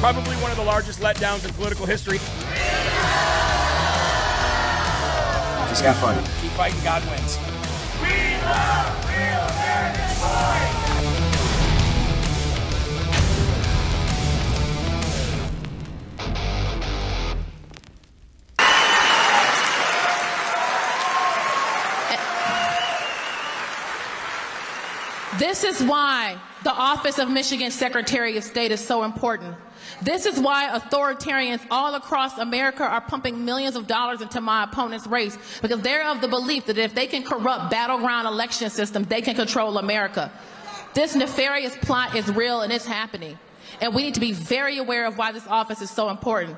Probably one of the largest letdowns in political history. Just have fun. Keep fighting, God wins. This is why the office of Michigan Secretary of State is so important. This is why authoritarians all across America are pumping millions of dollars into my opponent's race because they're of the belief that if they can corrupt battleground election systems, they can control America. This nefarious plot is real and it's happening. And we need to be very aware of why this office is so important.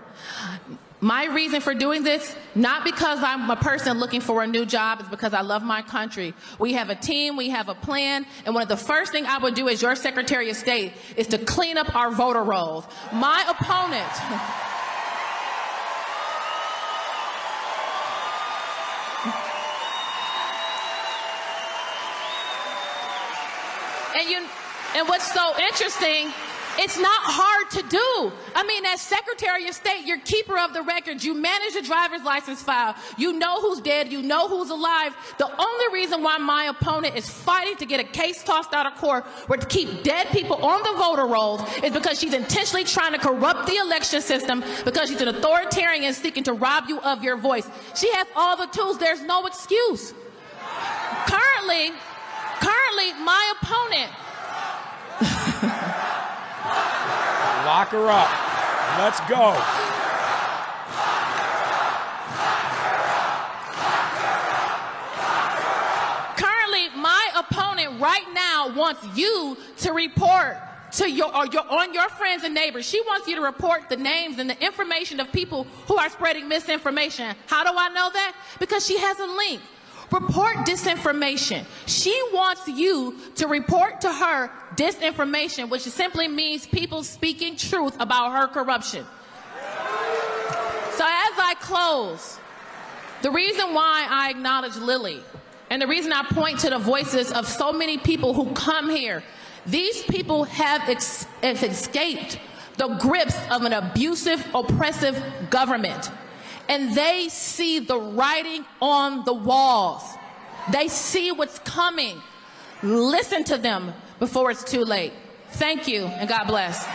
My reason for doing this, not because I'm a person looking for a new job, is because I love my country. We have a team, we have a plan, and one of the first things I would do as your Secretary of State is to clean up our voter rolls. My opponent. And you and what's so interesting it's not hard to do. I mean, as Secretary of State, you're keeper of the records. You manage the driver's license file. You know who's dead. You know who's alive. The only reason why my opponent is fighting to get a case tossed out of court or to keep dead people on the voter rolls is because she's intentionally trying to corrupt the election system because she's an authoritarian seeking to rob you of your voice. She has all the tools. There's no excuse. Currently, currently, my opponent Lock her up. Let's go. Currently, my opponent right now wants you to report to your, or your on your friends and neighbors. She wants you to report the names and the information of people who are spreading misinformation. How do I know that? Because she has a link. Report disinformation. She wants you to report to her disinformation, which simply means people speaking truth about her corruption. So as I close, the reason why I acknowledge Lily and the reason I point to the voices of so many people who come here, these people have, ex- have escaped the grips of an abusive, oppressive government. And they see the writing on the walls. They see what's coming. Listen to them before it's too late. Thank you, and God bless.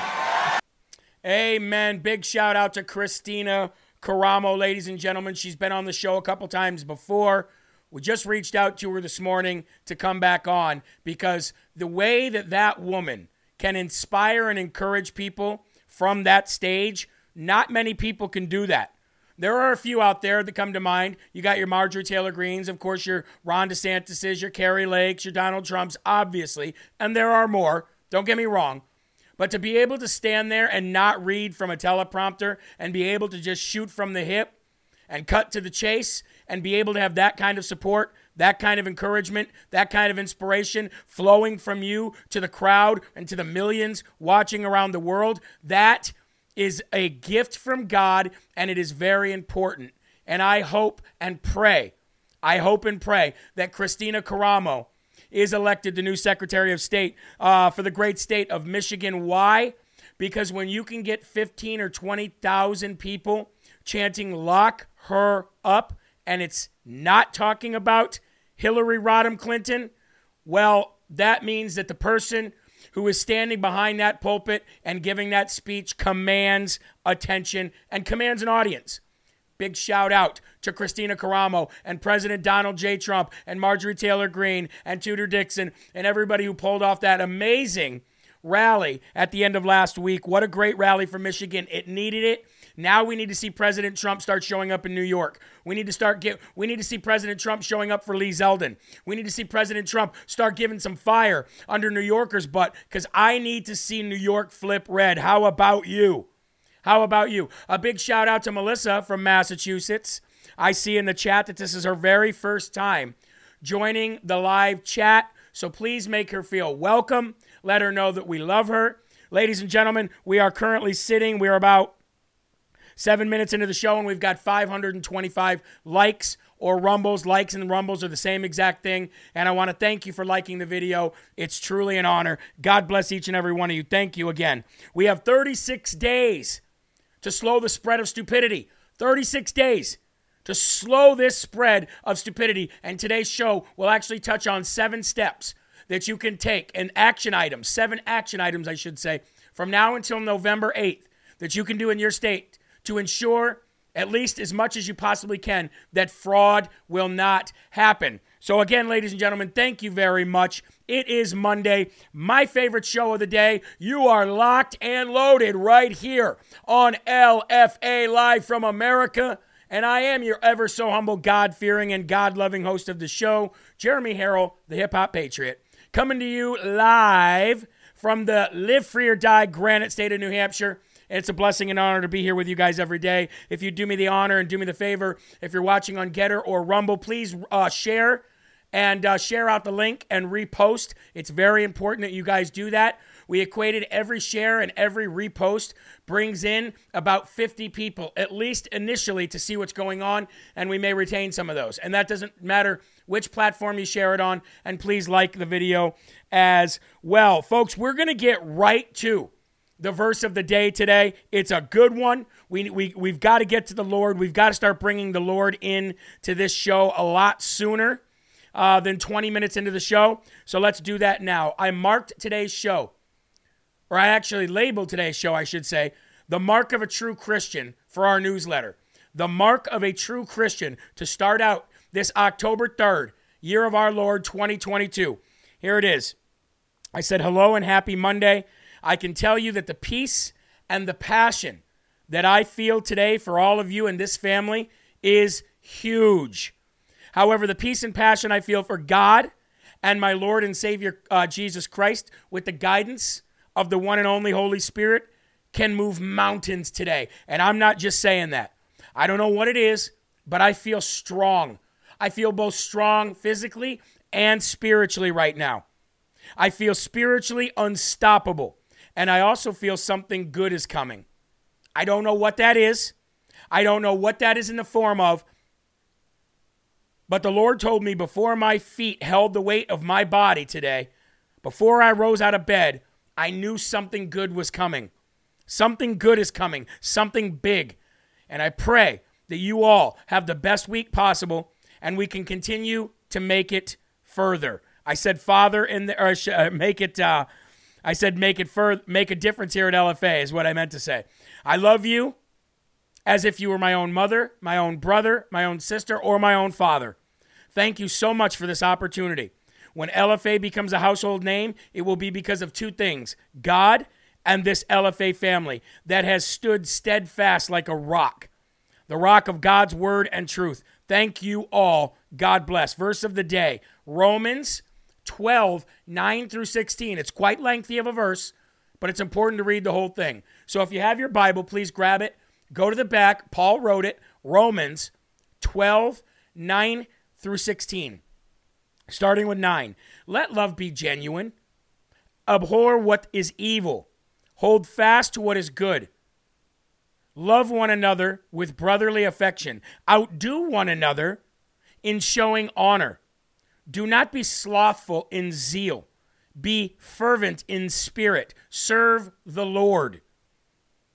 Amen. Big shout out to Christina Karamo, ladies and gentlemen. She's been on the show a couple times before. We just reached out to her this morning to come back on because the way that that woman can inspire and encourage people from that stage, not many people can do that. There are a few out there that come to mind. You got your Marjorie Taylor Greens, of course, your Ron DeSantis, your Kari Lakes, your Donald Trumps, obviously, and there are more. Don't get me wrong. But to be able to stand there and not read from a teleprompter and be able to just shoot from the hip and cut to the chase and be able to have that kind of support, that kind of encouragement, that kind of inspiration flowing from you to the crowd and to the millions watching around the world, that is a gift from God and it is very important. And I hope and pray, I hope and pray that Christina Karamo is elected the new Secretary of State uh, for the great state of Michigan. Why? Because when you can get 15 or 20,000 people chanting, lock her up, and it's not talking about Hillary Rodham Clinton, well, that means that the person who is standing behind that pulpit and giving that speech commands attention and commands an audience. Big shout out to Christina Karamo and President Donald J. Trump and Marjorie Taylor Greene and Tudor Dixon and everybody who pulled off that amazing rally at the end of last week. What a great rally for Michigan. It needed it. Now we need to see President Trump start showing up in New York. We need to start get we need to see President Trump showing up for Lee Zeldin. We need to see President Trump start giving some fire under New Yorkers' butt cuz I need to see New York flip red. How about you? How about you? A big shout out to Melissa from Massachusetts. I see in the chat that this is her very first time joining the live chat. So please make her feel welcome. Let her know that we love her. Ladies and gentlemen, we are currently sitting, we're about Seven minutes into the show, and we've got 525 likes or rumbles. Likes and rumbles are the same exact thing. And I want to thank you for liking the video. It's truly an honor. God bless each and every one of you. Thank you again. We have 36 days to slow the spread of stupidity. 36 days to slow this spread of stupidity. And today's show will actually touch on seven steps that you can take and action items, seven action items, I should say, from now until November 8th that you can do in your state to ensure at least as much as you possibly can that fraud will not happen. So, again, ladies and gentlemen, thank you very much. It is Monday, my favorite show of the day. You are locked and loaded right here on LFA Live from America. And I am your ever so humble, God fearing, and God loving host of the show, Jeremy Herrell, the hip hop patriot, coming to you live from the Live Free or Die Granite State of New Hampshire. It's a blessing and honor to be here with you guys every day. If you do me the honor and do me the favor, if you're watching on Gettr or Rumble, please uh, share and uh, share out the link and repost. It's very important that you guys do that. We equated every share and every repost brings in about 50 people, at least initially, to see what's going on, and we may retain some of those. And that doesn't matter which platform you share it on. And please like the video as well. Folks, we're going to get right to the verse of the day today. It's a good one. We, we, we've got to get to the Lord. We've got to start bringing the Lord in to this show a lot sooner uh, than 20 minutes into the show. So let's do that now. I marked today's show, or I actually labeled today's show, I should say, the mark of a true Christian for our newsletter. The mark of a true Christian to start out this October 3rd, year of our Lord 2022. Here it is. I said hello and happy Monday. I can tell you that the peace and the passion that I feel today for all of you in this family is huge. However, the peace and passion I feel for God and my Lord and Savior uh, Jesus Christ with the guidance of the one and only Holy Spirit can move mountains today. And I'm not just saying that. I don't know what it is, but I feel strong. I feel both strong physically and spiritually right now. I feel spiritually unstoppable. And I also feel something good is coming. I don't know what that is. I don't know what that is in the form of. But the Lord told me before my feet held the weight of my body today, before I rose out of bed, I knew something good was coming. Something good is coming, something big. And I pray that you all have the best week possible and we can continue to make it further. I said, Father, in the, or uh, make it uh, I said make it fur- make a difference here at LFA is what I meant to say. I love you as if you were my own mother, my own brother, my own sister, or my own father. Thank you so much for this opportunity. When LFA becomes a household name, it will be because of two things God and this LFA family that has stood steadfast like a rock. the rock of God's word and truth. Thank you all. God bless. Verse of the day Romans 12, 9 through 16. It's quite lengthy of a verse, but it's important to read the whole thing. So if you have your Bible, please grab it. Go to the back. Paul wrote it. Romans 12, 9 through 16. Starting with 9. Let love be genuine. Abhor what is evil. Hold fast to what is good. Love one another with brotherly affection. Outdo one another in showing honor. Do not be slothful in zeal. Be fervent in spirit. Serve the Lord.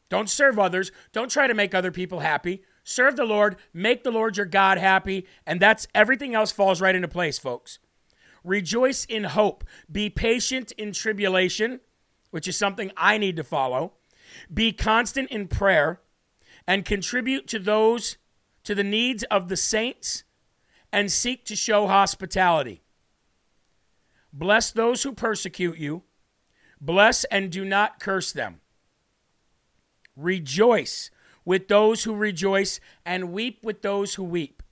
Don't serve others. Don't try to make other people happy. Serve the Lord. Make the Lord your God happy. And that's everything else falls right into place, folks. Rejoice in hope. Be patient in tribulation, which is something I need to follow. Be constant in prayer and contribute to those to the needs of the saints and seek to show hospitality. Bless those who persecute you. Bless and do not curse them. Rejoice with those who rejoice and weep with those who weep.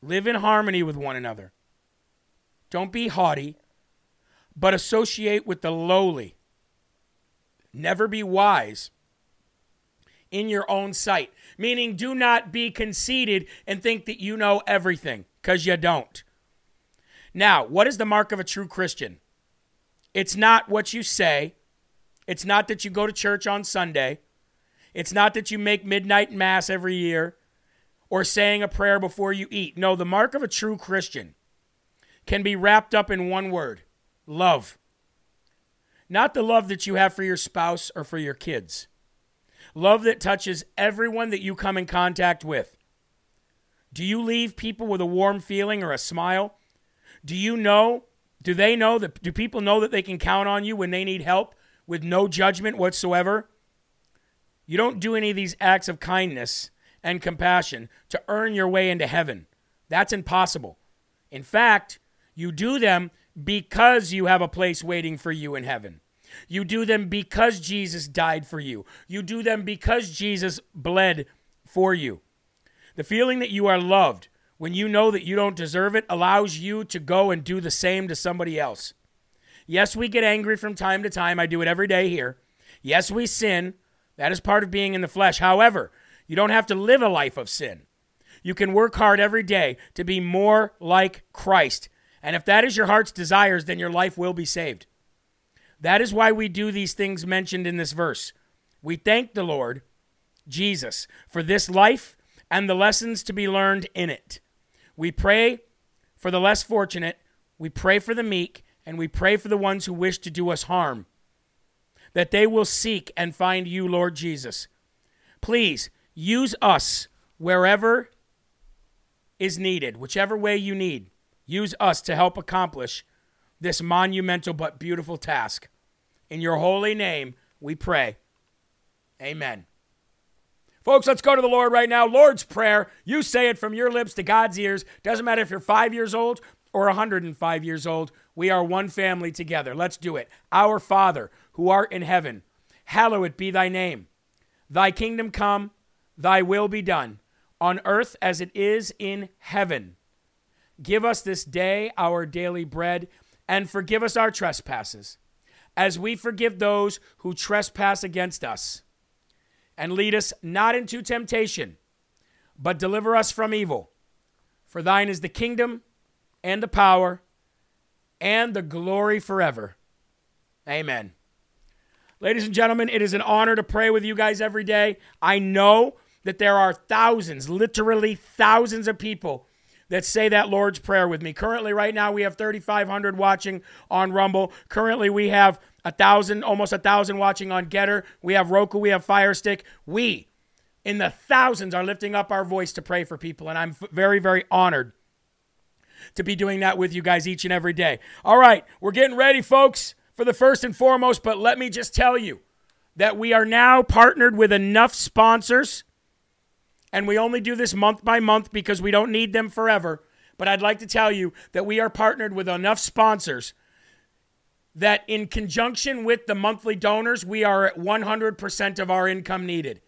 Live in harmony with one another. Don't be haughty, but associate with the lowly. Never be wise in your own sight, meaning do not be conceited and think that you know everything, because you don't. Now, what is the mark of a true Christian? It's not what you say, it's not that you go to church on Sunday, it's not that you make midnight mass every year or saying a prayer before you eat. No, the mark of a true Christian can be wrapped up in one word love. Not the love that you have for your spouse or for your kids. Love that touches everyone that you come in contact with. Do you leave people with a warm feeling or a smile? Do you know? Do they know that? Do people know that they can count on you when they need help with no judgment whatsoever? You don't do any of these acts of kindness and compassion to earn your way into heaven. That's impossible. In fact, you do them because you have a place waiting for you in heaven. You do them because Jesus died for you. You do them because Jesus bled for you. The feeling that you are loved when you know that you don't deserve it allows you to go and do the same to somebody else. Yes, we get angry from time to time. I do it every day here. Yes, we sin. That is part of being in the flesh. However, you don't have to live a life of sin. You can work hard every day to be more like Christ. And if that is your heart's desires, then your life will be saved. That is why we do these things mentioned in this verse. We thank the Lord, Jesus, for this life and the lessons to be learned in it. We pray for the less fortunate, we pray for the meek, and we pray for the ones who wish to do us harm, that they will seek and find you, Lord Jesus. Please use us wherever is needed, whichever way you need. Use us to help accomplish this monumental but beautiful task. In your holy name, we pray. Amen. Folks, let's go to the Lord right now. Lord's Prayer. You say it from your lips to God's ears. Doesn't matter if you're five years old or 105 years old. We are one family together. Let's do it. Our Father, who art in heaven, hallowed be thy name. Thy kingdom come, thy will be done, on earth as it is in heaven. Give us this day our daily bread and forgive us our trespasses, as we forgive those who trespass against us. And lead us not into temptation, but deliver us from evil. For thine is the kingdom, and the power, and the glory forever. Amen. Ladies and gentlemen, it is an honor to pray with you guys every day. I know that there are thousands, literally thousands of people that say that Lord's Prayer with me. Currently, right now, we have 3,500 watching on Rumble. Currently, we have a thousand, almost a thousand watching on Gettr. We have Roku, we have Fire Stick. We, in the thousands, are lifting up our voice to pray for people, and I'm very, very honored to be doing that with you guys each and every day. All right, we're getting ready, folks, for the first and foremost, but let me just tell you that we are now partnered with enough sponsors and we only do this month by month because we don't need them forever. But I'd like to tell you that we are partnered with enough sponsors that, in conjunction with the monthly donors, we are at 100% of our income needed.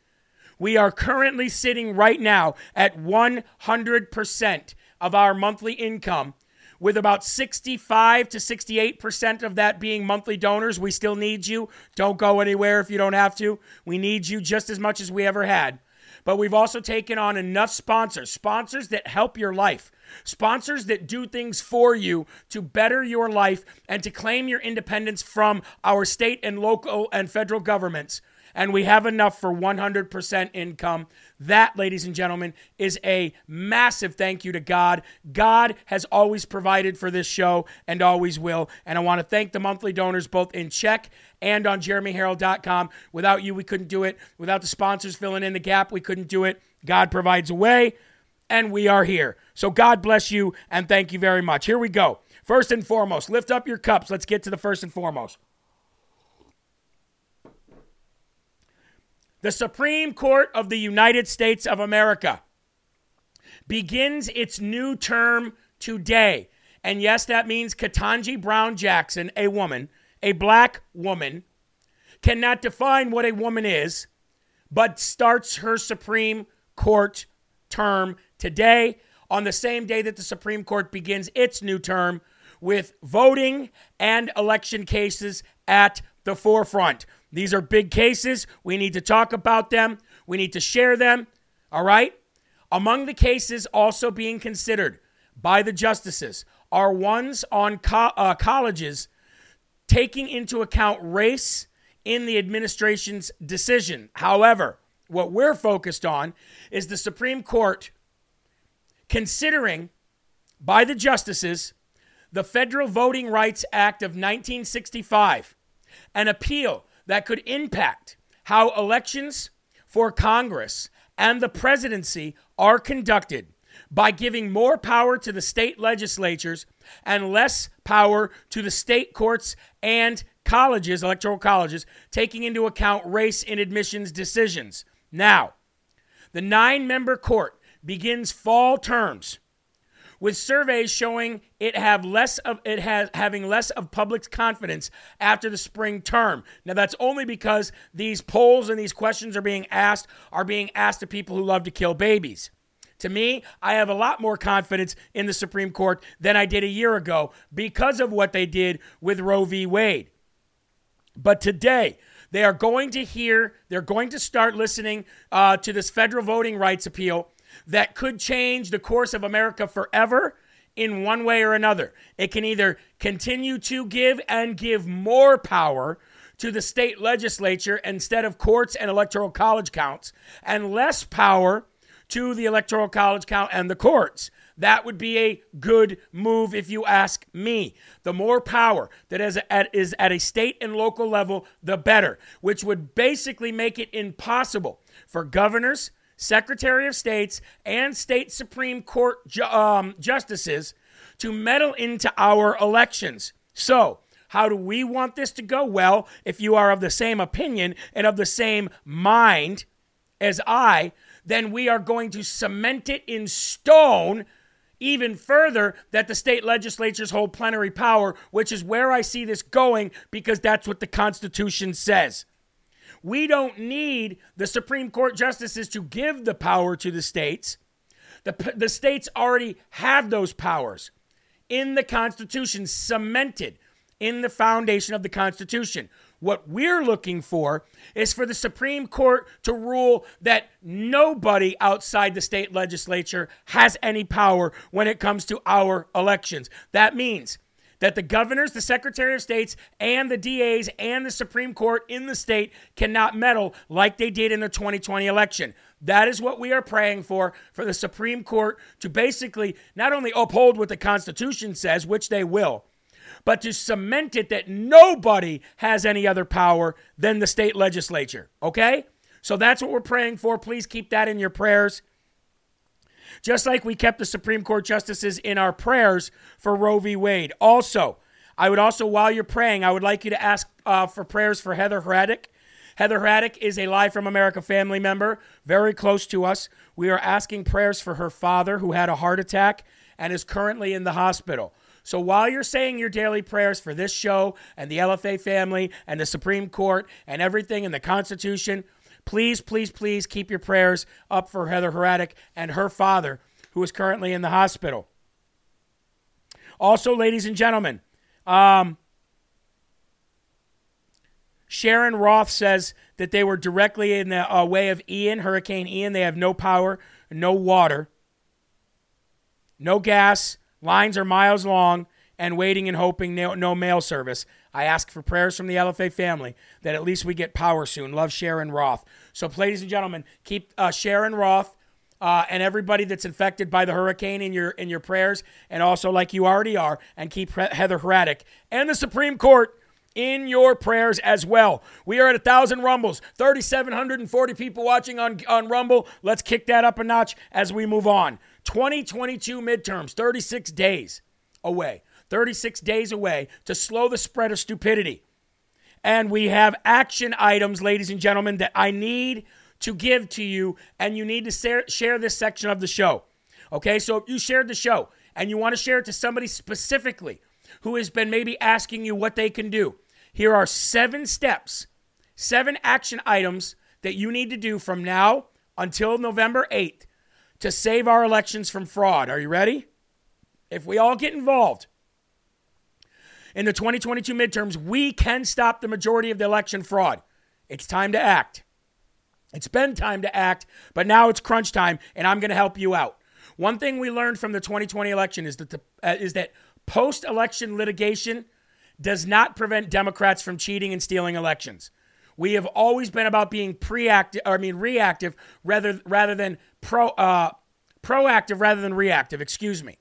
We are currently sitting right now at 100% of our monthly income, with about 65 to 68% of that being monthly donors. We still need you. Don't go anywhere if you don't have to. We need you just as much as we ever had. But we've also taken on enough sponsors, sponsors that help your life, sponsors that do things for you to better your life and to claim your independence from our state and local and federal governments and we have enough for 100% income. That, ladies and gentlemen, is a massive thank you to God. God has always provided for this show and always will. And I want to thank the monthly donors both in check and on jeremyherrell.com. Without you, we couldn't do it. Without the sponsors filling in the gap, we couldn't do it. God provides a way, and we are here. So God bless you and thank you very much. Here we go. First and foremost, lift up your cups. Let's get to the first and foremost. The Supreme Court of the United States of America begins its new term today. And yes, that means Ketanji Brown Jackson, a woman, a black woman, cannot define what a woman is, but starts her Supreme Court term today on the same day that the Supreme Court begins its new term with voting and election cases at the forefront. These are big cases. We need to talk about them. We need to share them. All right? Among the cases also being considered by the justices are ones on co- uh, colleges taking into account race in the administration's decision. However, what we're focused on is the Supreme Court considering by the justices the Federal Voting Rights Act of 1965, an appeal that could impact how elections for Congress and the presidency are conducted by giving more power to the state legislatures and less power to the state courts and colleges, electoral colleges, taking into account race in admissions decisions. Now, the nine member court begins fall terms with surveys showing it have less of it has having less of public's confidence after the spring term. Now that's only because these polls and these questions are being asked are being asked to people who love to kill babies. To me, I have a lot more confidence in the Supreme Court than I did a year ago because of what they did with Roe v. Wade. But today, they are going to hear, they're going to start listening uh, to this federal voting rights appeal that could change the course of America forever in one way or another. It can either continue to give and give more power to the state legislature instead of courts and electoral college counts, and less power to the electoral college count and the courts. That would be a good move if you ask me. The more power that is at, is at a state and local level, the better, which would basically make it impossible for governors, Secretary of States, and state Supreme Court ju- um, justices to meddle into our elections. So, how do we want this to go? Well, if you are of the same opinion and of the same mind as I, then we are going to cement it in stone even further that the state legislatures hold plenary power, which is where I see this going because that's what the Constitution says. We don't need the Supreme Court justices to give the power to the states. The, the states already have those powers in the Constitution, cemented in the foundation of the Constitution. What we're looking for is for the Supreme Court to rule that nobody outside the state legislature has any power when it comes to our elections. That means that the governors, the secretary of states, and the DAs and the Supreme Court in the state cannot meddle like they did in the 2020 election. That is what we are praying for for the Supreme Court to basically not only uphold what the Constitution says, which they will, but to cement it that nobody has any other power than the state legislature. Okay? So that's what we're praying for. Please keep that in your prayers. Just like we kept the Supreme Court justices in our prayers for Roe v. Wade. Also, I would also, while you're praying, I would like you to ask uh, for prayers for Heather Hraddick. Heather Hraddick is a Live from America family member, very close to us. We are asking prayers for her father who had a heart attack and is currently in the hospital. So while you're saying your daily prayers for this show and the LFA family and the Supreme Court and everything in the Constitution, Please, please, please keep your prayers up for Heather Hradek and her father, who is currently in the hospital. Also, ladies and gentlemen, um, Sharon Roth says that they were directly in the uh, way of Ian, Hurricane Ian. They have no power, no water, no gas. Lines are miles long and waiting and hoping no, no mail service. I ask for prayers from the LFA family that at least we get power soon. Love Sharon Roth. So, ladies and gentlemen, keep uh, Sharon Roth uh, and everybody that's infected by the hurricane in your in your prayers, and also like you already are, and keep Heather Hradek and the Supreme Court in your prayers as well. We are at a thousand rumbles, 3,740 people watching on, on Rumble. Let's kick that up a notch as we move on. 2022 midterms, 36 days away. 36 days away to slow the spread of stupidity. And we have action items, ladies and gentlemen, that I need to give to you, and you need to share this section of the show. Okay, so if you shared the show and you want to share it to somebody specifically who has been maybe asking you what they can do, here are seven steps, seven action items that you need to do from now until November 8th to save our elections from fraud. Are you ready? If we all get involved, in the 2022 midterms, we can stop the majority of the election fraud. It's time to act. It's been time to act, but now it's crunch time, and I'm going to help you out. One thing we learned from the 2020 election is that uh, is that post-election litigation does not prevent Democrats from cheating and stealing elections. We have always been about being preactive, I mean reactive, rather rather than pro uh, proactive rather than reactive. Excuse me.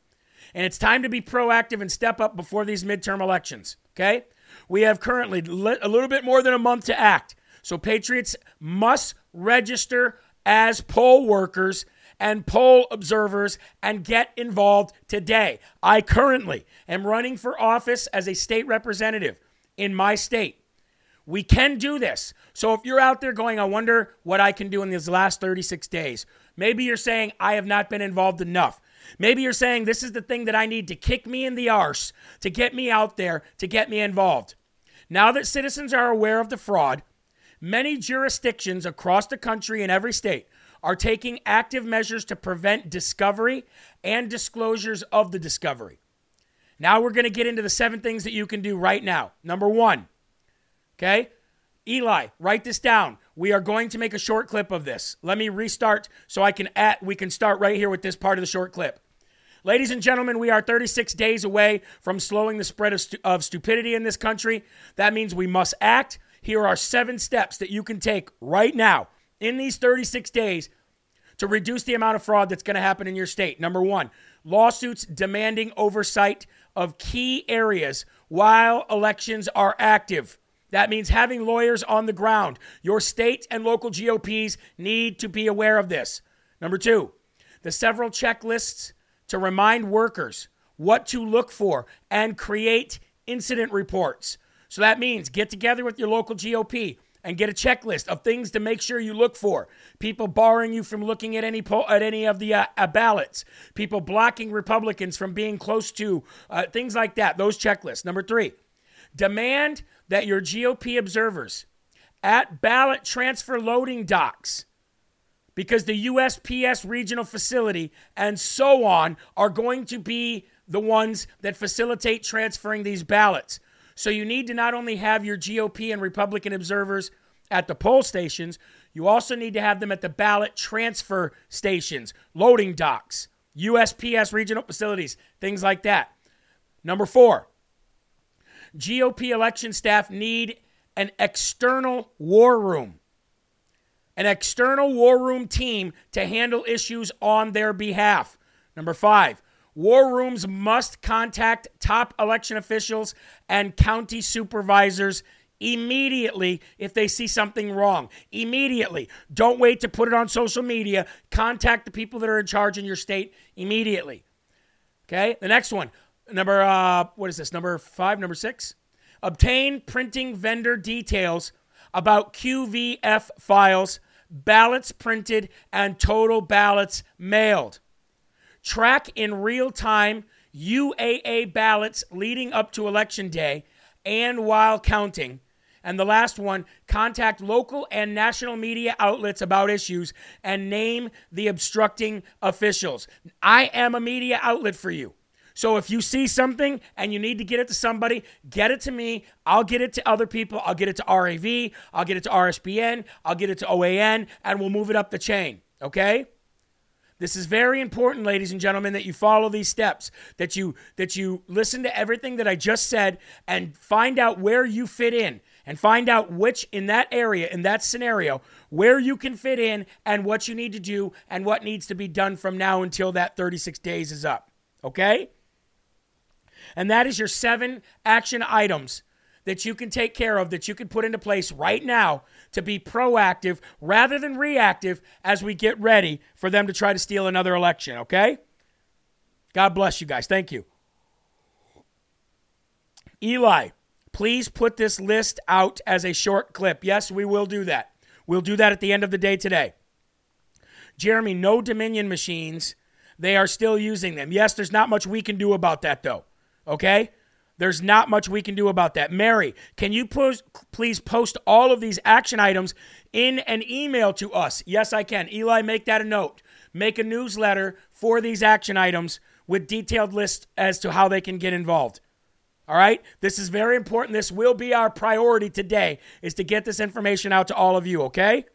And it's time to be proactive and step up before these midterm elections. Okay? We have currently a little bit more than a month to act. So Patriots must register as poll workers and poll observers and get involved today. I currently am running for office as a state representative in my state. We can do this. So if you're out there going, I wonder what I can do in these last 36 days, maybe you're saying, I have not been involved enough. Maybe you're saying this is the thing that I need to kick me in the arse to get me out there, to get me involved. Now that citizens are aware of the fraud, many jurisdictions across the country in every state are taking active measures to prevent discovery and disclosures of the discovery. Now we're going to get into the seven things that you can do right now. Number one, okay? Eli, write this down. We are going to make a short clip of this. Let me restart so I can at we can start right here with this part of the short clip. Ladies and gentlemen, we are 36 days away from slowing the spread of, stu- of stupidity in this country. That means we must act. Here are seven steps that you can take right now in these 36 days to reduce the amount of fraud that's going to happen in your state. Number one, lawsuits demanding oversight of key areas while elections are active. That means having lawyers on the ground. Your state and local GOPs need to be aware of this. Number two, the several checklists to remind workers what to look for and create incident reports. So that means get together with your local GOP and get a checklist of things to make sure you look for. People barring you from looking at any po- at any of the uh, uh, ballots. People blocking Republicans from being close to uh, things like that. Those checklists. Number three, demand that your GOP observers at ballot transfer loading docks because the USPS regional facility and so on are going to be the ones that facilitate transferring these ballots. So you need to not only have your GOP and Republican observers at the poll stations, you also need to have them at the ballot transfer stations, loading docks, USPS regional facilities, things like that. Number four, GOP election staff need an external war room, an external war room team to handle issues on their behalf. Number five, War rooms must contact top election officials and county supervisors immediately if they see something wrong. Immediately. Don't wait to put it on social media. Contact the people that are in charge in your state immediately. Okay? The next one. Number uh what is this? Number 5, number 6. Obtain printing vendor details about QVF files, ballots printed and total ballots mailed. Track in real time UAA ballots leading up to Election Day and while counting, And the last one contact local and national media outlets about issues and name the obstructing officials. I am a media outlet for you. So if you see something and you need to get it to somebody, get it to me. I'll get it to other people. I'll get it to RAV. I'll get it to RSBN. I'll get it to OAN, and we'll move it up the chain. Okay? This is very important, ladies and gentlemen, that you follow these steps, that you that you listen to everything that I just said and find out where you fit in and find out which in that area, in that scenario, where you can fit in and what you need to do and what needs to be done from now until that 36 days is up. Okay? And that is your seven action items that you can take care of, that you can put into place right now to be proactive rather than reactive as we get ready for them to try to steal another election, okay? God bless you guys. Thank you. Eli, please put this list out as a short clip. Yes, we will do that. We'll do that at the end of the day today. Jeremy, no Dominion machines. They are still using them. Yes, there's not much we can do about that, though. Okay? There's not much we can do about that. Mary, can you please post all of these action items in an email to us? Yes, I can. Eli, make that a note. Make a newsletter for these action items with detailed lists as to how they can get involved. All right? This is very important. This will be our priority today is to get this information out to all of you, okay?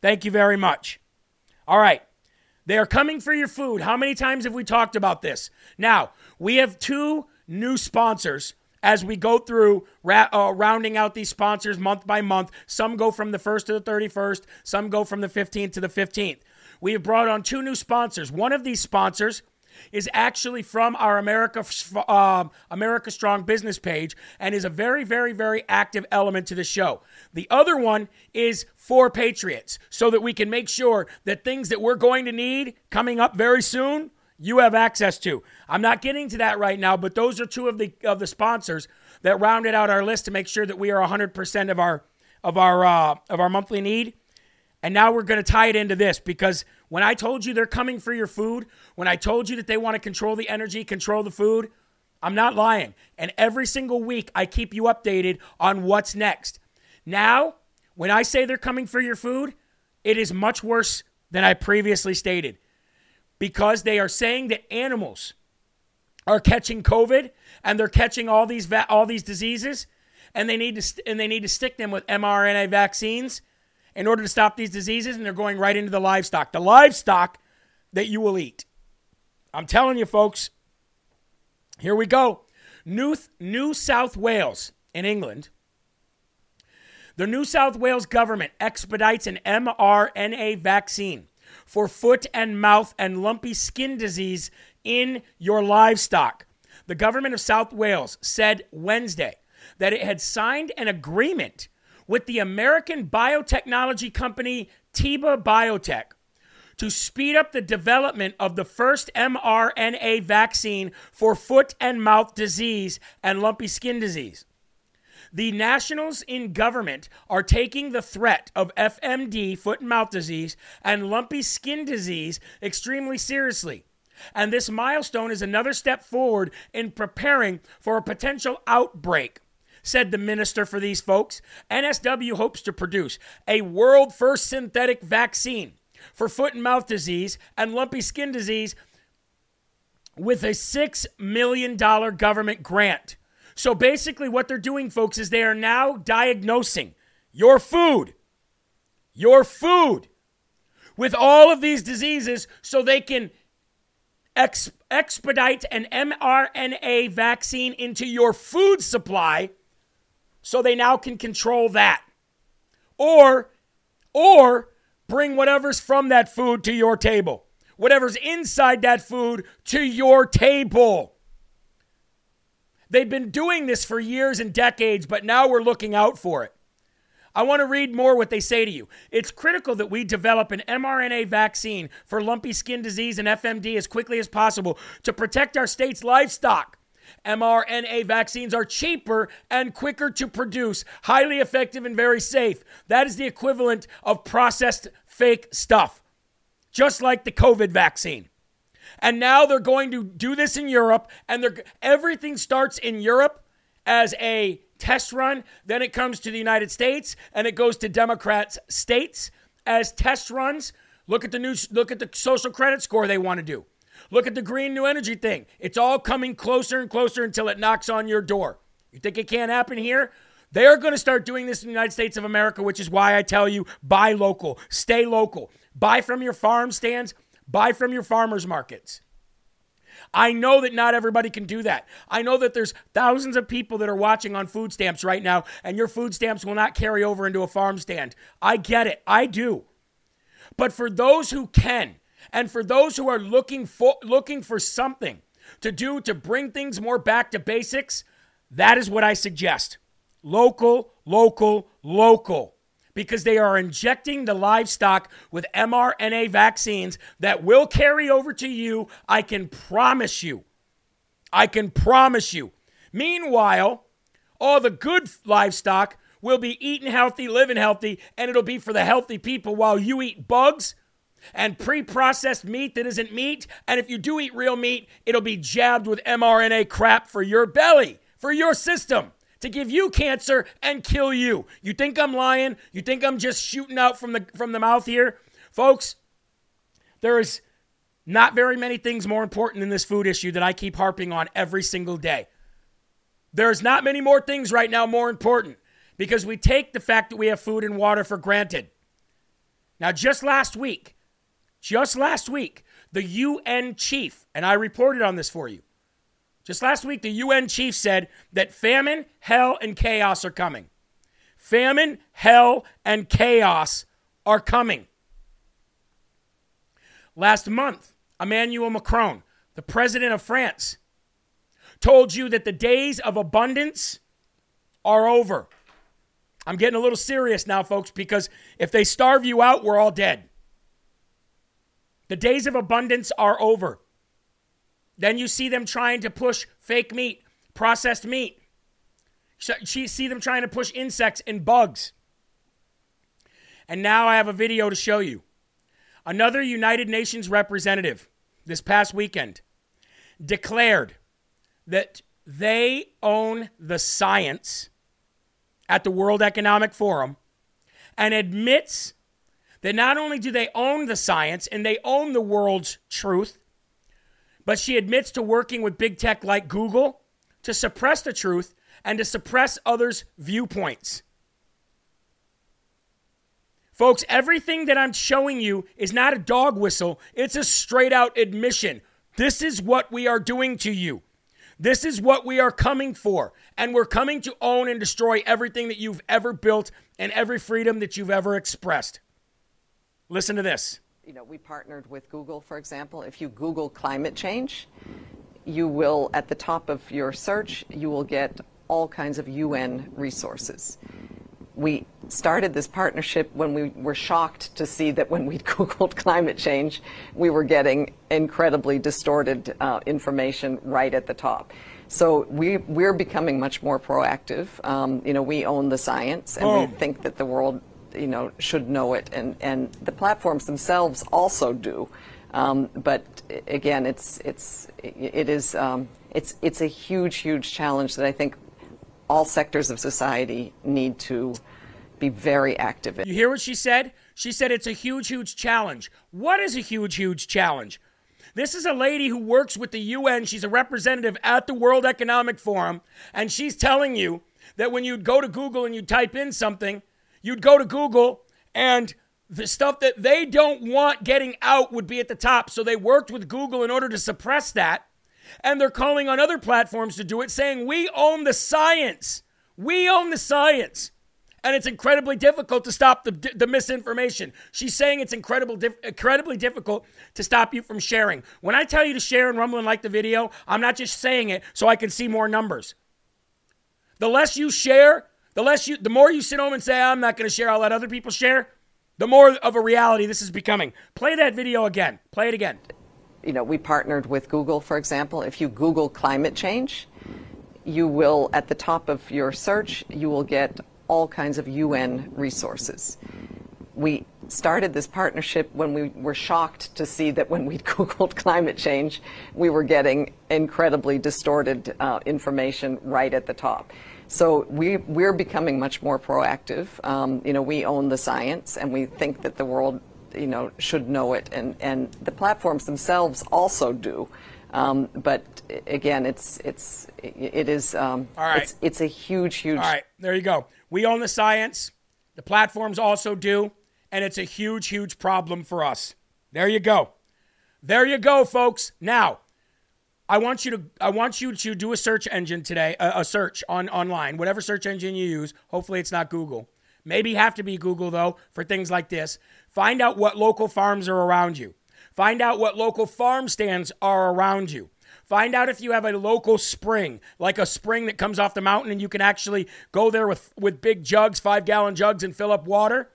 Thank you very much. All right. They are coming for your food. How many times have we talked about this? Now, we have two new sponsors as we go through ra- uh, rounding out these sponsors month by month. Some go from the 1st to the 31st, some go from the 15th to the 15th. We have brought on two new sponsors. One of these sponsors is actually from our America uh, America Strong business page and is a very, very, very active element to the show. The other one is for Patriots, so that we can make sure that things that we're going to need coming up very soon you have access to. I'm not getting to that right now, but those are two of the of the sponsors that rounded out our list to make sure that we are 100% of our of our uh, of our monthly need. And now we're going to tie it into this because when I told you they're coming for your food, when I told you that they want to control the energy, control the food, I'm not lying. And every single week I keep you updated on what's next. Now, when I say they're coming for your food, it is much worse than I previously stated because they are saying that animals are catching COVID and they're catching all these va- all these diseases, and they need to st- and they need to stick them with mRNA vaccines in order to stop these diseases, and they're going right into the livestock, the livestock that you will eat. I'm telling you, folks. Here we go. New New South Wales in England. The New South Wales government expedites an mRNA vaccine for foot and mouth and lumpy skin disease in your livestock. The government of South Wales said Wednesday that it had signed an agreement with the American biotechnology company Tiba Biotech to speed up the development of the first mRNA vaccine for foot and mouth disease and lumpy skin disease. The nationals in government are taking the threat of FMD, foot and mouth disease, and lumpy skin disease extremely seriously. And this milestone is another step forward in preparing for a potential outbreak said the minister for these folks. NSW hopes to produce a world first synthetic vaccine for foot and mouth disease and lumpy skin disease with a $6 million government grant. So basically, what they're doing, folks, is they are now diagnosing your food, your food, with all of these diseases so they can ex- expedite an mRNA vaccine into your food supply so they now can control that. Or, or bring whatever's from that food to your table. Whatever's inside that food to your table. They've been doing this for years and decades, but now we're looking out for it. I want to read more what they say to you. It's critical that we develop an mRNA vaccine for lumpy skin disease and FMD as quickly as possible to protect our state's livestock. mRNA vaccines are cheaper and quicker to produce, highly effective and very safe. That is the equivalent of processed fake stuff, just like the COVID vaccine. And now they're going to do this in Europe, and they're, everything starts in Europe as a test run, then it comes to the United States and it goes to Democrats states as test runs. Look at the new look at the social credit score they want to do. Look at the green new energy thing. It's all coming closer and closer until it knocks on your door. You think it can't happen here? They are going to start doing this in the United States of America, which is why I tell you buy local, stay local, buy from your farm stands, buy from your farmers markets. I know that not everybody can do that. I know that there's thousands of people that are watching on food stamps right now, and your food stamps will not carry over into a farm stand. I get it. I do. But for those who can, and for those who are looking for looking for something to do to bring things more back to basics, that is what I suggest. Local, local, local. Because they are injecting the livestock with mRNA vaccines that will carry over to you. I can promise you. I can promise you. Meanwhile, all the good livestock will be eating healthy, living healthy, and it'll be for the healthy people while you eat bugs and pre processed meat that isn't meat. And if you do eat real meat, it'll be jabbed with mRNA crap for your belly, for your system to give you cancer and kill you. You think I'm lying? You think I'm just shooting out from the from the mouth here? Folks, there is not very many things more important than this food issue that I keep harping on every single day. There's not many more things right now more important because we take the fact that we have food and water for granted. Now, just last week, just last week, the UN chief, and I reported on this for you, just last week, the UN chief said that famine, hell, and chaos are coming. Famine, hell, and chaos are coming. Last month, Emmanuel Macron, the president of France, told you that the days of abundance are over. I'm getting a little serious now, folks, because if they starve you out, we're all dead. The days of abundance are over. Then you see them trying to push fake meat, processed meat. You see them trying to push insects and bugs. And now I have a video to show you. Another United Nations representative this past weekend declared that they own the science at the World Economic Forum and admits that not only do they own the science and they own the world's truth, but she admits to working with big tech like Google to suppress the truth and to suppress others' viewpoints. Folks, everything that I'm showing you is not a dog whistle, it's a straight out admission. This is what we are doing to you. This is what we are coming for. And we're coming to own and destroy everything that you've ever built and every freedom that you've ever expressed. Listen to this you know, we partnered with Google, for example. If you Google climate change, you will, at the top of your search, you will get all kinds of UN resources. We started this partnership when we were shocked to see that when we Googled climate change, we were getting incredibly distorted uh, information right at the top. So we, we're becoming much more proactive. Um, you know, we own the science, and we think that the world you know, should know it, and, and the platforms themselves also do. Um, but again, it's it's it is um, it's it's a huge huge challenge that I think all sectors of society need to be very active in. You hear what she said? She said it's a huge huge challenge. What is a huge huge challenge? This is a lady who works with the UN. She's a representative at the World Economic Forum, and she's telling you that when you go to Google and you type in something, you'd go to Google and the stuff that they don't want getting out would be at the top. So they worked with Google in order to suppress that. And they're calling on other platforms to do it, saying, We own the science. We own the science. And it's incredibly difficult to stop the, the misinformation. She's saying it's incredible, incredibly difficult to stop you from sharing. When I tell you to share and rumble and like the video, I'm not just saying it so I can see more numbers. The less you share, the less you, the more you sit home and say, I'm not going to share, I'll let other people share, the more of a reality this is becoming. Play that video again. Play it again. You know, we partnered with Google, for example. If you Google climate change, you will, at the top of your search, you will get all kinds of UN resources. We started this partnership when we were shocked to see that when we Googled climate change, we were getting incredibly distorted uh, information right at the top. So we, we're becoming much more proactive. Um, you know, we own the science, and we think that the world, you know, should know it, and, and the platforms themselves also do. Um, but again, it's it's it is um, All right. it's, it's a huge, huge. All right, there you go. We own the science. The platforms also do, and it's a huge, huge problem for us. There you go. There you go, folks. Now, I want you to I want you to do a search engine today, a, a search on online, whatever search engine you use. Hopefully, it's not Google. Maybe have to be Google though for things like this. Find out what local farms are around you. Find out what local farm stands are around you. Find out if you have a local spring, like a spring that comes off the mountain and you can actually go there with, with big jugs, five gallon jugs, and fill up water.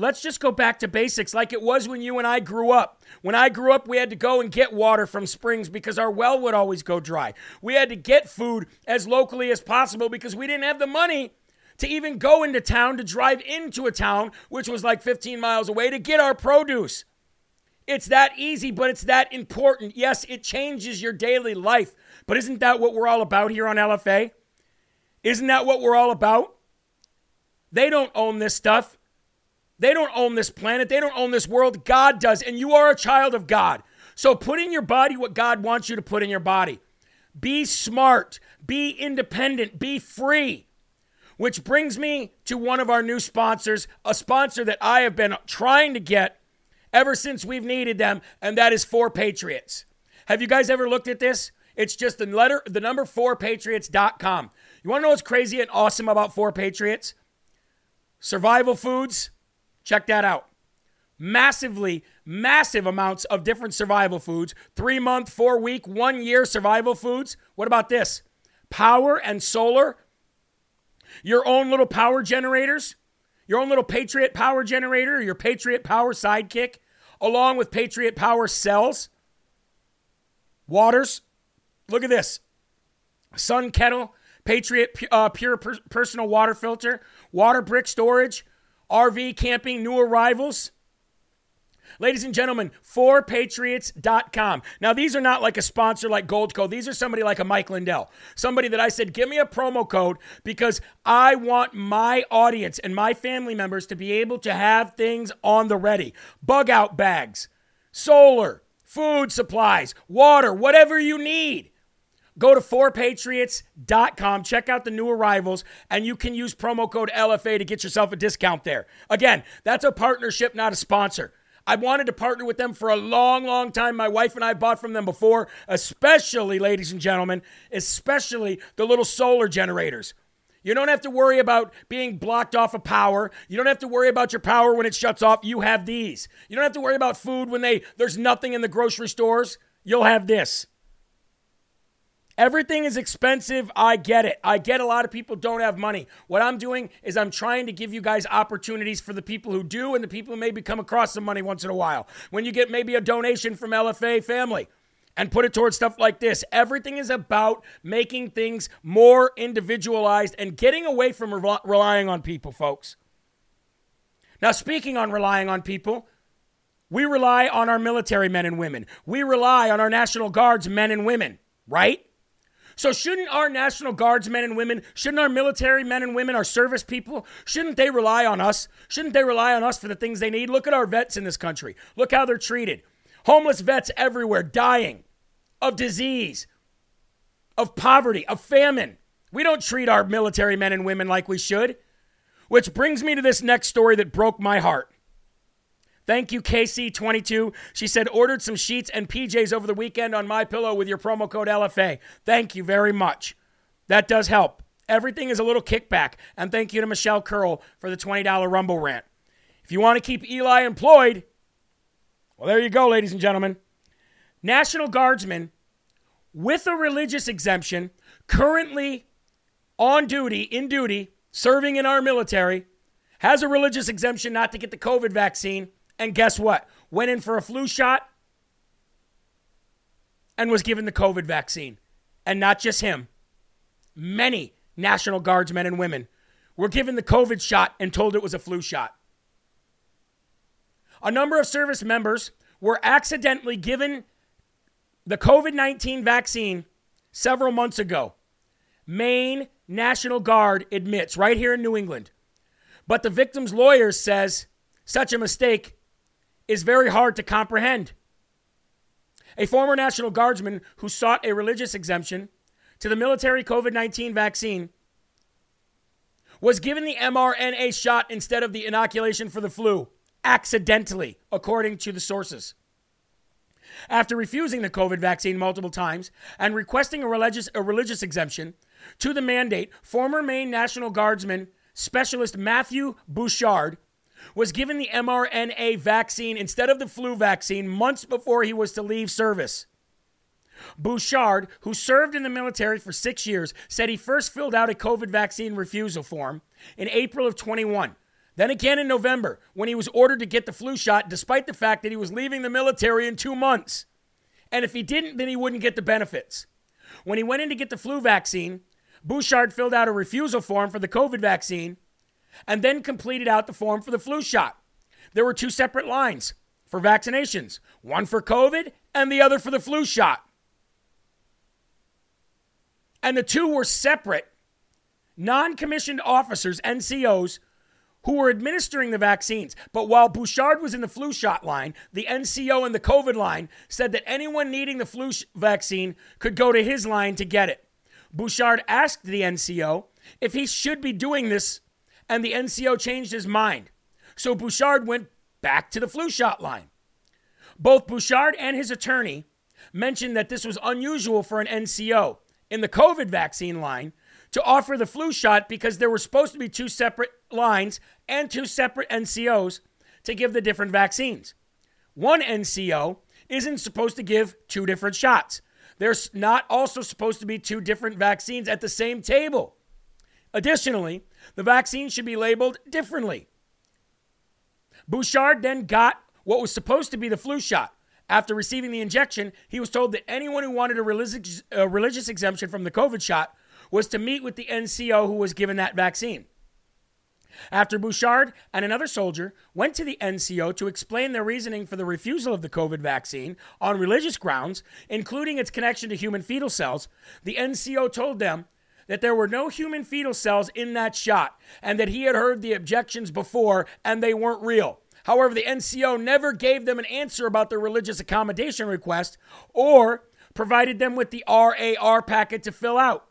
Let's just go back to basics like it was when you and I grew up. When I grew up, we had to go and get water from springs because our well would always go dry. We had to get food as locally as possible because we didn't have the money to even go into town to drive into a town, which was like 15 miles away, to get our produce. It's that easy, but it's that important. Yes, it changes your daily life, but isn't that what we're all about here on LFA? Isn't that what we're all about? They don't own this stuff. They don't own this planet. They don't own this world. God does, and you are a child of God. So put in your body what God wants you to put in your body. Be smart, be independent, be free. Which brings me to one of our new sponsors, a sponsor that I have been trying to get ever since we've needed them, and that is Four Patriots. Have you guys ever looked at this? It's just the letter, the number four patriots.com. You want to know what's crazy and awesome about Four Patriots? Survival foods, check that out. Massively, massive amounts of different survival foods. Three month, four week, one year survival foods. What about this? Power and solar. Your own little power generators your own little Patriot Power generator, your Patriot Power sidekick, along with Patriot Power cells. Waters. Look at this Sun Kettle, Patriot uh, Pure per- Personal Water Filter, Water Brick Storage, RV Camping New Arrivals. Ladies and gentlemen, 4patriots.com. Now, these are not like a sponsor like Goldco. These are somebody like a Mike Lindell. Somebody that I said, give me a promo code because I want my audience and my family members to be able to have things on the ready. Bug out bags, solar, food supplies, water, whatever you need. Go to 4patriots.com, check out the new arrivals, and you can use promo code LFA to get yourself a discount there. Again, that's a partnership, not a sponsor. I wanted to partner with them for a long, long time. My wife and I bought from them before, especially, ladies and gentlemen, especially the little solar generators. You don't have to worry about being blocked off of power. You don't have to worry about your power when it shuts off. You have these. You don't have to worry about food when they there's nothing in the grocery stores. You'll have this. Everything is expensive. I get it. I get a lot of people don't have money. What I'm doing is I'm trying to give you guys opportunities for the people who do and the people who maybe come across some money once in a while. When you get maybe a donation from LFA family and put it towards stuff like this, everything is about making things more individualized and getting away from re- relying on people, folks. Now, speaking on relying on people, we rely on our military men and women. We rely on our National Guards men and women, right? So shouldn't our National Guards men and women, shouldn't our military men and women, our service people, shouldn't they rely on us? Shouldn't they rely on us for the things they need? Look at our vets in this country. Look how they're treated. Homeless vets everywhere dying of disease, of poverty, of famine. We don't treat our military men and women like we should. Which brings me to this next story that broke my heart. Thank you, KC22. She said, ordered some sheets and PJs over the weekend on my pillow with your promo code LFA. Thank you very much. That does help. Everything is a little kickback. And thank you to Michelle Curl for the $20 Rumble rant. If you want to keep Eli employed, well, there you go, ladies and gentlemen. National Guardsmen with a religious exemption, currently on duty, in duty, serving in our military, has a religious exemption not to get the COVID vaccine and guess what? Went in for a flu shot and was given the COVID vaccine. And not just him, many National Guardsmen and women were given the COVID shot and told it was a flu shot. a number of service members were accidentally given the COVID 19 vaccine several months ago. Maine National Guard admits right here in New England. But the victim's lawyer says such a mistake is very hard to comprehend. A former National Guardsman who sought a religious exemption to the military COVID 19 vaccine was given the mRNA shot instead of the inoculation for the flu, accidentally, according to the sources. After refusing the COVID vaccine multiple times and requesting a religious, a religious exemption to the mandate, former Maine National Guardsman specialist Matthew Bouchard was given the mRNA vaccine instead of the flu vaccine months before he was to leave service. Bouchard, who served in the military for six years, said he first filled out a COVID vaccine refusal form in April of 21. Then again in November, when he was ordered to get the flu shot, despite the fact that he was leaving the military in two months. And if he didn't, then he wouldn't get the benefits. When he went in to get the flu vaccine, Bouchard filled out a refusal form for the COVID vaccine and then completed out the form for the flu shot. There were two separate lines for vaccinations one for COVID and the other for the flu shot. And the two were separate non commissioned officers, NCOs, who were administering the vaccines. But while Bouchard was in the flu shot line, the NCO in the COVID line said that anyone needing the flu sh- vaccine could go to his line to get it. Bouchard asked the NCO if he should be doing this, and the NCO changed his mind. So Bouchard went back to the flu shot line. Both Bouchard and his attorney mentioned that this was unusual for an NCO in the COVID vaccine line to offer the flu shot because there were supposed to be two separate lines and two separate NCOs to give the different vaccines. One NCO isn't supposed to give two different shots. There's not also supposed to be two different vaccines at the same table. Additionally, the vaccine should be labeled differently. Bouchard then got what was supposed to be the flu shot. After receiving the injection, he was told that anyone who wanted a religious, a religious exemption from the COVID shot was to meet with the NCO who was given that vaccine. After Bouchard and another soldier went to the NCO to explain their reasoning for the refusal of the COVID vaccine on religious grounds, including its connection to human fetal cells, the NCO told them that there were no human fetal cells in that shot and that he had heard the objections before and they weren't real. However, the NCO never gave them an answer about their religious accommodation request or provided them with the RAR packet to fill out.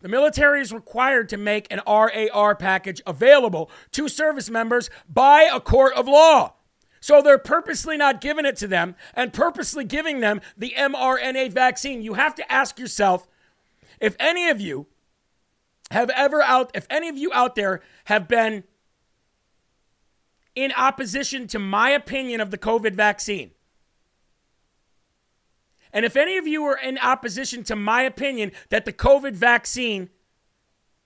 The military is required to make an RAR package available to service members by a court of law. So they're purposely not giving it to them and purposely giving them the mRNA vaccine. You have to ask yourself if any of you have ever out if any of you out there have been in opposition to my opinion of the COVID vaccine. And if any of you are in opposition to my opinion that the COVID vaccine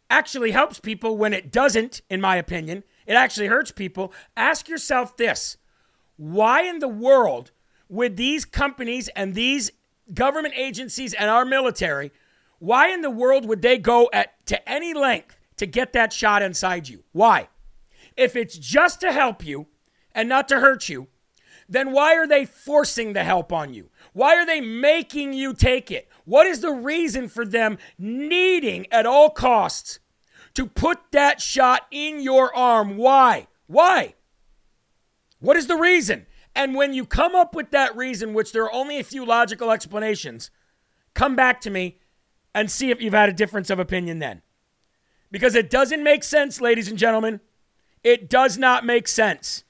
actually helps people when it doesn't, in my opinion, it actually hurts people, ask yourself this why in the world would these companies and these government agencies and our military, why in the world would they go at to any length to get that shot inside you? Why? If it's just to help you and not to hurt you, then why are they forcing the help on you? Why are they making you take it? What is the reason for them needing at all costs to put that shot in your arm? Why? Why? What is the reason? And when you come up with that reason, which there are only a few logical explanations, come back to me and see if you've had a difference of opinion then. Because it doesn't make sense, ladies and gentlemen. It does not make sense.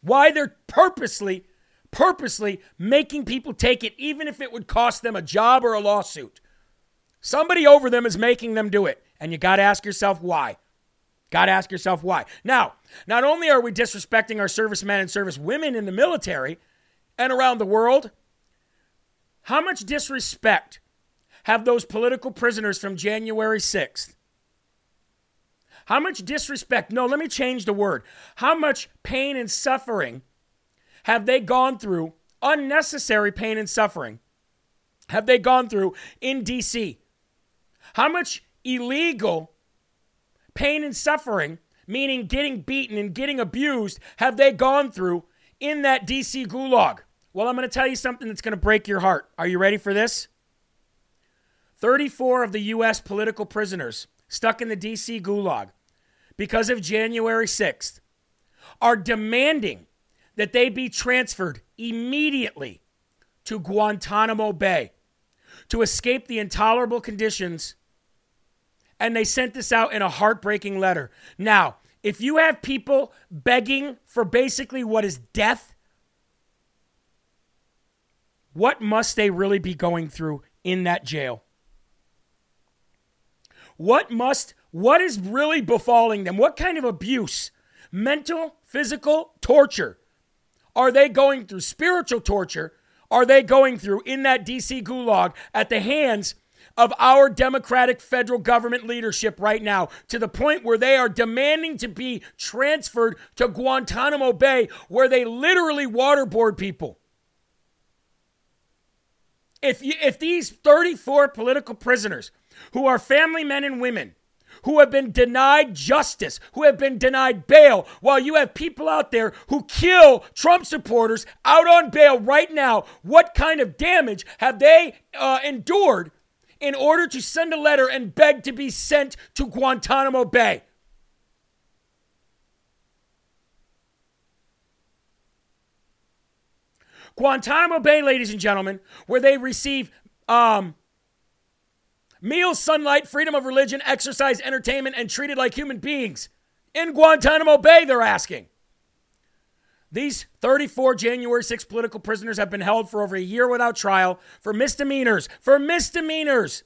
Why they're purposely, purposely making people take it, even if it would cost them a job or a lawsuit. Somebody over them is making them do it. And you got to ask yourself why. Got to ask yourself why. Now, not only are we disrespecting our servicemen and servicewomen in the military and around the world, how much disrespect have those political prisoners from January 6th how much disrespect? No, let me change the word. How much pain and suffering have they gone through? Unnecessary pain and suffering have they gone through in DC? How much illegal pain and suffering, meaning getting beaten and getting abused, have they gone through in that DC gulag? Well, I'm going to tell you something that's going to break your heart. Are you ready for this? 34 of the U.S. political prisoners stuck in the DC gulag because of January 6th are demanding that they be transferred immediately to Guantanamo Bay to escape the intolerable conditions. And they sent this out in a heartbreaking letter. Now, if you have people begging for basically what is death, what must they really be going through in that jail? What must what is really befalling them? What kind of abuse, mental, physical torture are they going through? Spiritual torture are they going through in that DC gulag at the hands of our Democratic federal government leadership right now to the point where they are demanding to be transferred to Guantanamo Bay, where they literally waterboard people. If, you, if these 34 political prisoners who are family men and women who have been denied justice, who have been denied bail, while you have people out there who kill Trump supporters out on bail right now. What kind of damage have they uh, endured in order to send a letter and beg to be sent to Guantanamo Bay? Guantanamo Bay, ladies and gentlemen, where they receive um, meals, sunlight, freedom of religion, exercise, entertainment, and treated like human beings. In Guantanamo Bay, they're asking. These 34 January 6 political prisoners have been held for over a year without trial for misdemeanors, for misdemeanors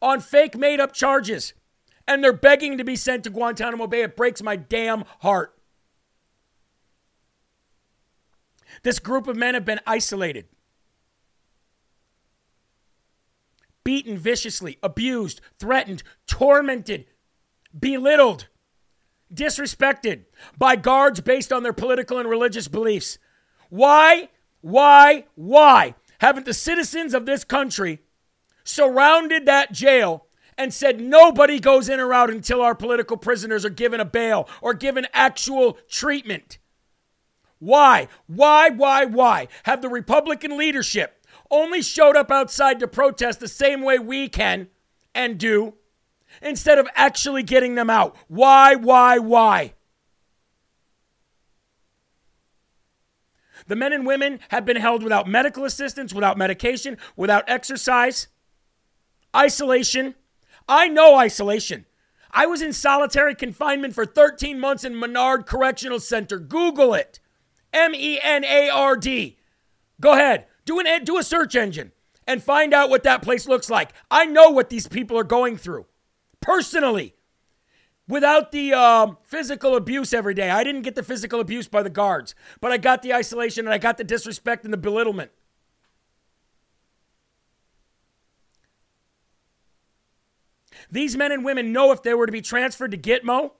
on fake made up charges. And they're begging to be sent to Guantanamo Bay. It breaks my damn heart. This group of men have been isolated. Beaten viciously, abused, threatened, tormented, belittled, disrespected by guards based on their political and religious beliefs. Why, why, why haven't the citizens of this country surrounded that jail and said nobody goes in or out until our political prisoners are given a bail or given actual treatment? Why, why, why, why have the Republican leadership only showed up outside to protest the same way we can and do instead of actually getting them out. Why, why, why? The men and women have been held without medical assistance, without medication, without exercise, isolation. I know isolation. I was in solitary confinement for 13 months in Menard Correctional Center. Google it. M E N A R D. Go ahead. Do an do a search engine and find out what that place looks like. I know what these people are going through personally. Without the um, physical abuse every day, I didn't get the physical abuse by the guards, but I got the isolation and I got the disrespect and the belittlement. These men and women know if they were to be transferred to Gitmo,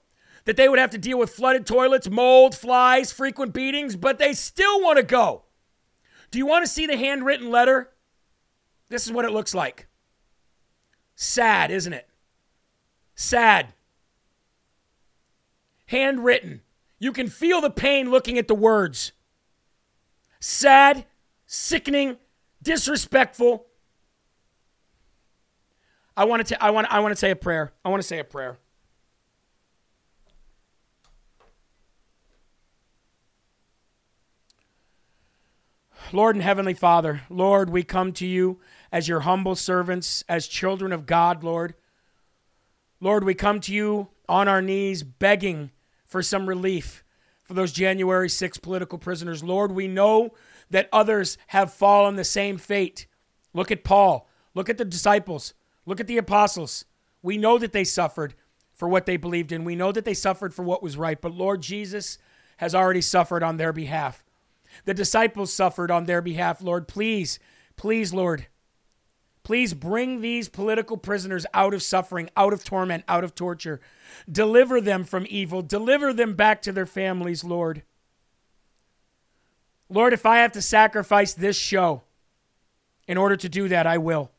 that they would have to deal with flooded toilets, mold, flies, frequent beatings, but they still want to go. Do you want to see the handwritten letter? This is what it looks like. Sad, isn't it? Sad. Handwritten. You can feel the pain looking at the words. Sad, sickening, disrespectful. I want to I want I want to say a prayer. I want to say a prayer. Lord and Heavenly Father, Lord, we come to you as your humble servants, as children of God, Lord. Lord, we come to you on our knees begging for some relief for those January 6 political prisoners. Lord, we know that others have fallen the same fate. Look at Paul. Look at the disciples. Look at the apostles. We know that they suffered for what they believed in. We know that they suffered for what was right. But Lord Jesus has already suffered on their behalf. The disciples suffered on their behalf, Lord. Please, please, Lord, please bring these political prisoners out of suffering, out of torment, out of torture. Deliver them from evil. Deliver them back to their families, Lord. Lord, if I have to sacrifice this show in order to do that, I will.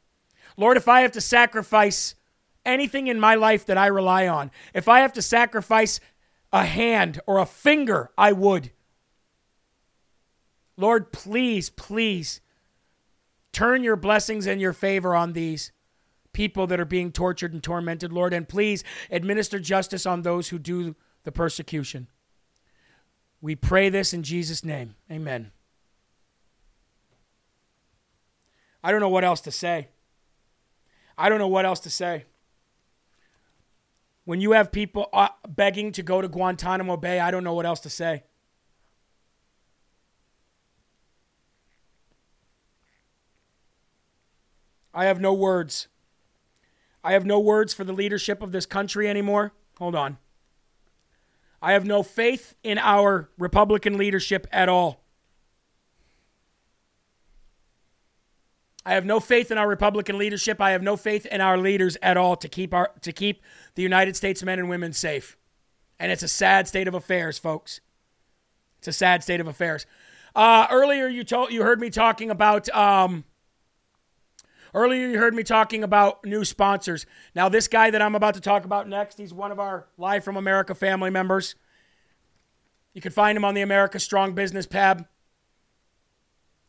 Lord, if I have to sacrifice anything in my life that I rely on, if I have to sacrifice a hand or a finger, I would. Lord, please, please turn your blessings and your favor on these people that are being tortured and tormented, Lord, and please administer justice on those who do the persecution. We pray this in Jesus' name. Amen. I don't know what else to say. I don't know what else to say. When you have people uh, begging to go to Guantanamo Bay, I don't know what else to say. I have no words. I have no words for the leadership of this country anymore. Hold on. I have no faith in our Republican leadership at all. I have no faith in our Republican leadership. I have no faith in our leaders at all to keep our to keep the United States men and women safe. And it's a sad state of affairs, folks. It's a sad state of affairs. Uh, earlier, you told you heard me talking about. Um, earlier, you heard me talking about new sponsors. Now, this guy that I'm about to talk about next, he's one of our Live from America family members. You can find him on the America Strong Business Pab.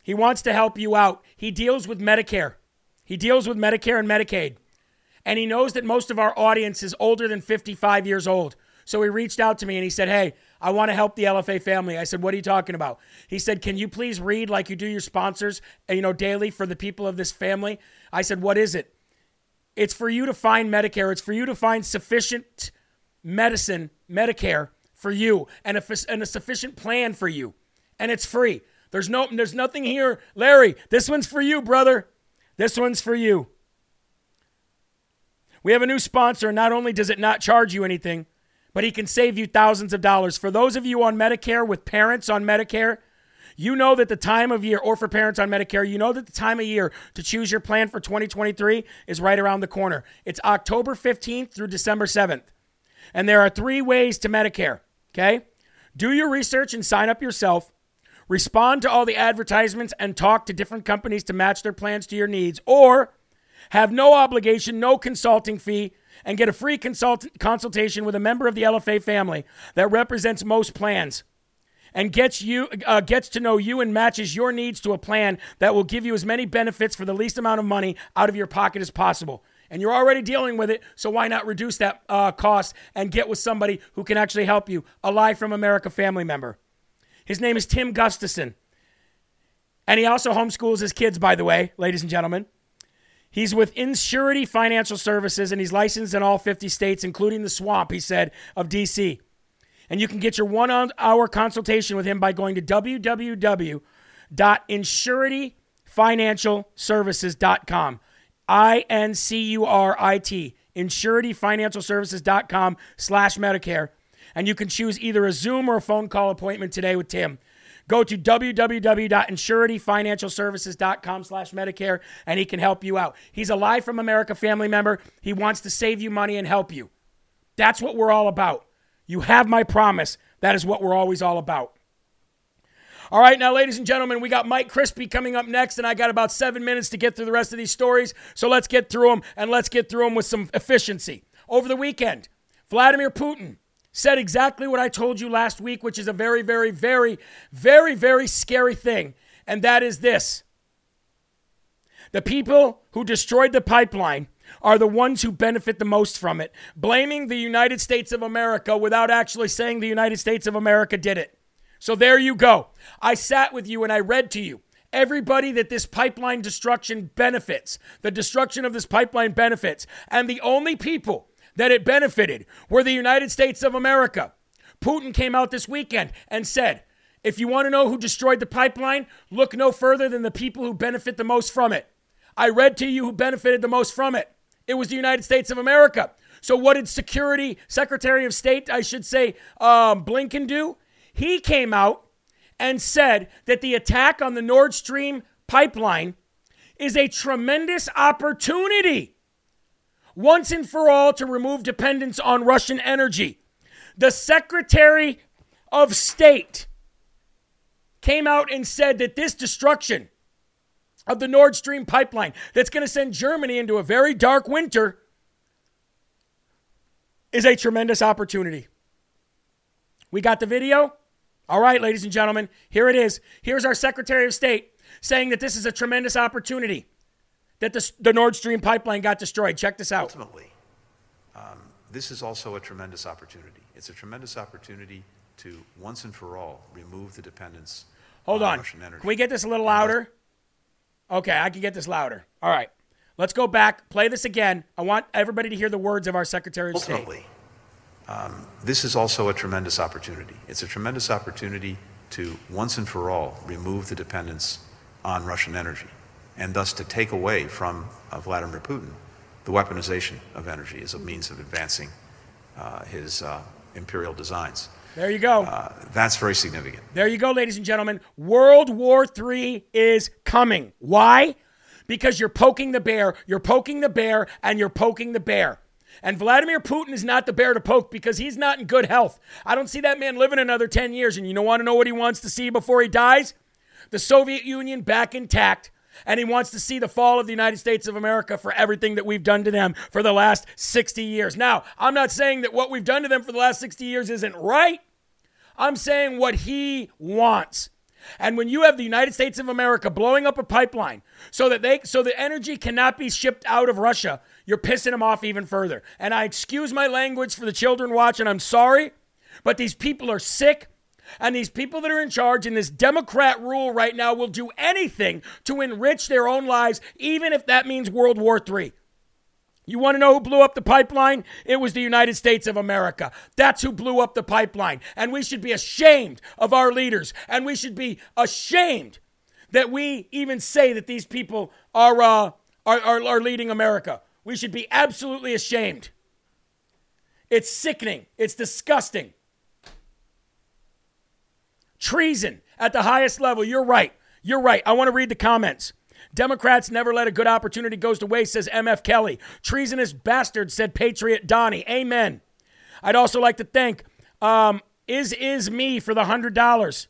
He wants to help you out. He deals with Medicare. He deals with Medicare and Medicaid. And he knows that most of our audience is older than 55 years old. So he reached out to me and he said, Hey, I want to help the LFA family. I said, What are you talking about? He said, Can you please read like you do your sponsors, you know, daily for the people of this family? I said, What is it? It's for you to find Medicare. It's for you to find sufficient medicine, Medicare for you, and a, and a sufficient plan for you. And it's free. There's no there's nothing here. Larry, this one's for you, brother. This one's for you. We have a new sponsor. Not only does it not charge you anything, but he can save you thousands of dollars. For those of you on Medicare with parents on Medicare, you know that the time of year, or for parents on Medicare, you know that the time of year to choose your plan for 2023 is right around the corner. It's October 15th through December 7th. And there are three ways to Medicare, okay? Do your research and sign up yourself respond to all the advertisements and talk to different companies to match their plans to your needs, or have no obligation, no consulting fee, and get a free consult- consultation with a member of the LFA family that represents most plans and gets you uh, gets to know you and matches your needs to a plan that will give you as many benefits for the least amount of money out of your pocket as possible. And you're already dealing with it, so why not reduce that uh, cost and get with somebody who can actually help you? A Live from America family member. His name is Tim Gustafson. And he also homeschools his kids, by the way, ladies and gentlemen. He's with Insurity Financial Services and he's licensed in all 50 states, including the swamp, he said, of DC. And you can get your one hour consultation with him by going to www.insurityfinancialservices.com. I N C U R I T, insurityfinancialservices.com slash Medicare and you can choose either a Zoom or a phone call appointment today with Tim. Go to www.insurityfinancialservices.com slash Medicare, and he can help you out. He's a Live from America family member. He wants to save you money and help you. That's what we're all about. You have my promise. That is what we're always all about. All right, now, ladies and gentlemen, we got Mike Crispi coming up next, and I got about seven minutes to get through the rest of these stories. So let's get through them, and let's get through them with some efficiency. Over the weekend, Vladimir Putin said exactly what I told you last week, which is a very, very, very, very, very scary thing. And that is this the people who destroyed the pipeline are the ones who benefit the most from it, blaming the United States of America without actually saying the United States of America did it. So there you go. I sat with you and I read to you everybody that this pipeline destruction benefits, the destruction of this pipeline benefits, and the only people that it benefited were the United States of America. Putin came out this weekend and said, if you want to know who destroyed the pipeline, look no further than the people who benefit the most from it. I read to you who benefited the most from it. It was the United States of America. So, what did Security Secretary of State, I should say, um, Blinken do? He came out and said that the attack on the Nord Stream pipeline is a tremendous opportunity once and for all to remove dependence on Russian energy. The Secretary of State came out and said that this destruction of the Nord Stream pipeline that's going to send Germany into a very dark winter is a tremendous opportunity. We got the video. All right, ladies and gentlemen, here it is. Here's our Secretary of State saying that this is a tremendous opportunity that the, the Nord Stream pipeline got destroyed. Check this out. Ultimately, um, this is also a tremendous opportunity. It's a tremendous opportunity to once and for all remove the dependence Hold on. Energy. Can we get this a little louder? Okay, I can get this louder. All right. Let's go back, play this again. I want everybody to hear the words of our Secretary of State. Ultimately, um, this is also a tremendous opportunity. It's a tremendous opportunity to once and for all remove the dependence on Russian energy and thus to take away from uh, Vladimir Putin the weaponization of energy as a means of advancing uh, his uh, imperial designs. There you go. Uh, that's very significant. There you go, ladies and gentlemen. World War III is coming. Why? Because you're poking the bear, you're poking the bear, and you're poking the bear. And Vladimir Putin is not the bear to poke because he's not in good health. I don't see that man living another 10 years. And you don't want to know what he wants to see before he dies? The Soviet Union back intact. And he wants to see the fall of the United States of America for everything that we've done to them for the last 60 years. Now, I'm not saying that what we've done to them for the last 60 years isn't right. I'm saying what he wants. And when you have the United States of America blowing up a pipeline so that they so the energy cannot be shipped out of Russia, you're pissing them off even further. And I excuse my language for the children watching. I'm sorry, but these people are sick. And these people that are in charge in this Democrat rule right now will do anything to enrich their own lives, even if that means World War III. You want to know who blew up the pipeline? It was the United States of America. That's who blew up the pipeline. And we should be ashamed of our leaders. And we should be ashamed that we even say that these people are, uh, are, are, are leading America. We should be absolutely ashamed. It's sickening. It's disgusting. Treason at the highest level. You're right. You're right. I want to read the comments. Democrats never let a good opportunity goes to waste, says MF Kelly. Treasonous bastard, said Patriot Donnie. Amen. I'd also like to thank um, Is Is Me for the $100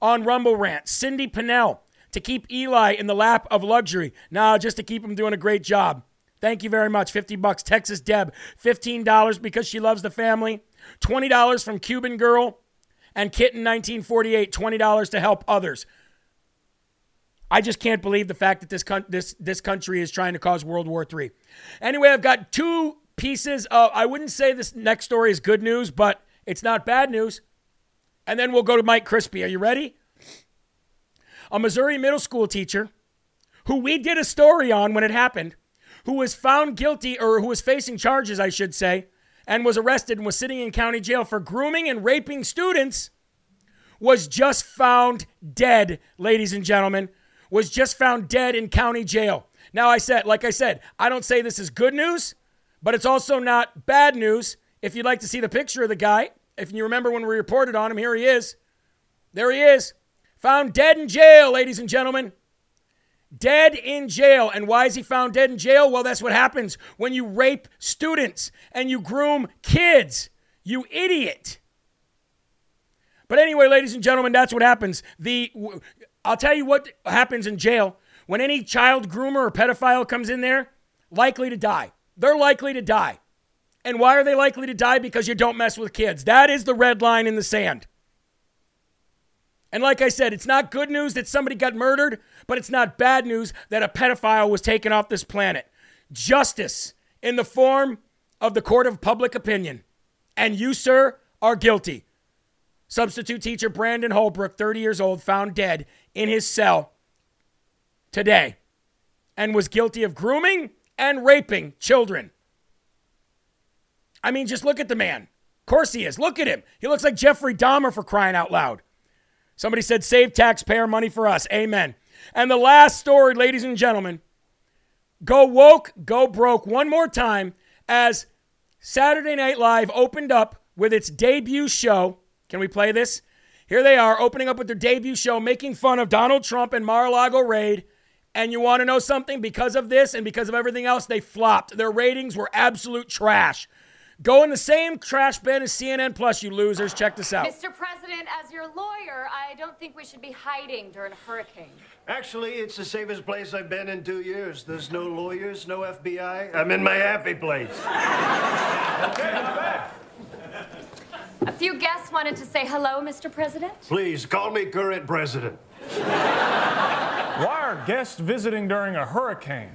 on Rumble Rant. Cindy Pinnell to keep Eli in the lap of luxury. Now, just to keep him doing a great job. Thank you very much. 50 bucks. Texas Deb, $15 because she loves the family. $20 from Cuban Girl and Kitten 1948, $20 to help others. I just can't believe the fact that this con- this this country is trying to cause World War III. Anyway, I've got two pieces of I wouldn't say this next story is good news, but it's not bad news. And then we'll go to Mike Crispi. Are you ready? A Missouri middle school teacher who we did a story on when it happened, who was found guilty or who was facing charges, I should say, and was arrested and was sitting in county jail for grooming and raping students was just found dead, ladies and gentlemen was just found dead in county jail. Now, I said, like I said, I don't say this is good news, but it's also not bad news. If you'd like to see the picture of the guy, if you remember when we reported on him, here he is. There he is. Found dead in jail, ladies and gentlemen. Dead in jail. And why is he found dead in jail? Well, that's what happens when you rape students and you groom kids. You idiot. But anyway, ladies and gentlemen, that's what happens. The I'll tell you what happens in jail when any child groomer or pedophile comes in there, likely to die. They're likely to die. And why are they likely to die? Because you don't mess with kids. That is the red line in the sand. And like I said, it's not good news that somebody got murdered, but it's not bad news that a pedophile was taken off this planet. Justice in the form of the court of public opinion. And you, sir, are guilty. Substitute teacher Brandon Holbrook, 30 years old, found dead in his cell today and was guilty of grooming and raping children. I mean, just look at the man. Of course he is. Look at him. He looks like Jeffrey Dahmer for crying out loud. Somebody said, save taxpayer money for us. Amen. And the last story, ladies and gentlemen, go woke, go broke one more time as Saturday Night Live opened up with its debut show can we play this? Here they are opening up with their debut show, making fun of Donald Trump and Mar a Lago raid. And you want to know something? Because of this and because of everything else, they flopped. Their ratings were absolute trash. Go in the same trash bin as CNN Plus, you losers. Check this out. Mr. President, as your lawyer, I don't think we should be hiding during a hurricane. Actually, it's the safest place I've been in two years. There's no lawyers, no FBI. I'm in my happy place. okay, I'm back. A few guests wanted to say hello, Mr. President. Please call me current president. Why are guests visiting during a hurricane?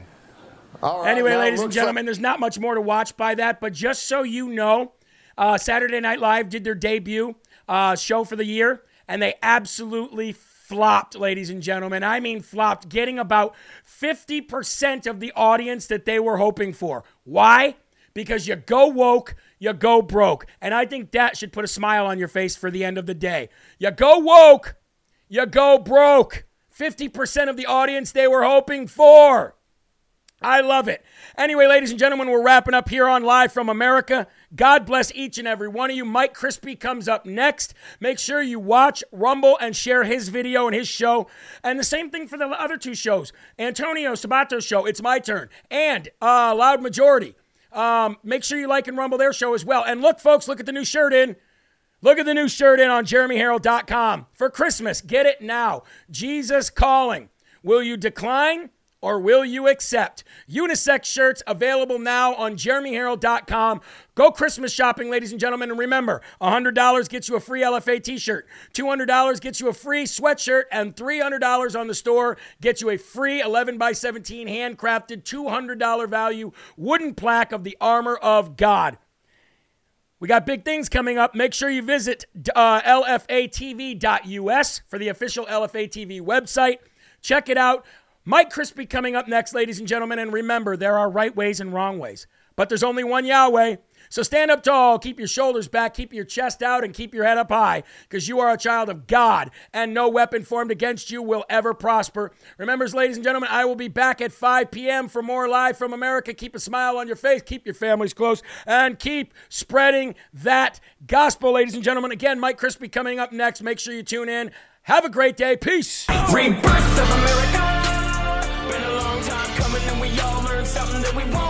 Anyway, ladies and gentlemen, there's not much more to watch by that, but just so you know, uh, Saturday Night Live did their debut uh, show for the year, and they absolutely flopped, ladies and gentlemen. I mean, flopped, getting about 50% of the audience that they were hoping for. Why? Because you go woke, you go broke. And I think that should put a smile on your face for the end of the day. You go woke, you go broke. 50% of the audience they were hoping for. I love it. Anyway, ladies and gentlemen, we're wrapping up here on Live from America. God bless each and every one of you. Mike Crispi comes up next. Make sure you watch Rumble and share his video and his show. And the same thing for the other two shows Antonio Sabato's show, It's My Turn, and uh, Loud Majority. Um, make sure you like and Rumble their show as well. And look, folks, look at the new shirt in. Look at the new shirt in on jeremyherrell.com for Christmas. Get it now. Jesus calling. Will you decline? Or will you accept? Unisex shirts available now on jeremyherrell.com. Go Christmas shopping, ladies and gentlemen. And remember, $100 gets you a free LFA t shirt, $200 gets you a free sweatshirt, and $300 on the store gets you a free 11 by 17 handcrafted $200 value wooden plaque of the armor of God. We got big things coming up. Make sure you visit uh, lfatv.us for the official LFA TV website. Check it out. Mike Crispi coming up next, ladies and gentlemen. And remember, there are right ways and wrong ways, but there's only one Yahweh. So stand up tall, keep your shoulders back, keep your chest out, and keep your head up high, because you are a child of God, and no weapon formed against you will ever prosper. Remember, ladies and gentlemen, I will be back at 5 p.m. for more Live from America. Keep a smile on your face, keep your families close, and keep spreading that gospel, ladies and gentlemen. Again, Mike Crispi coming up next. Make sure you tune in. Have a great day. Peace. Rebirth of America. Something that we won't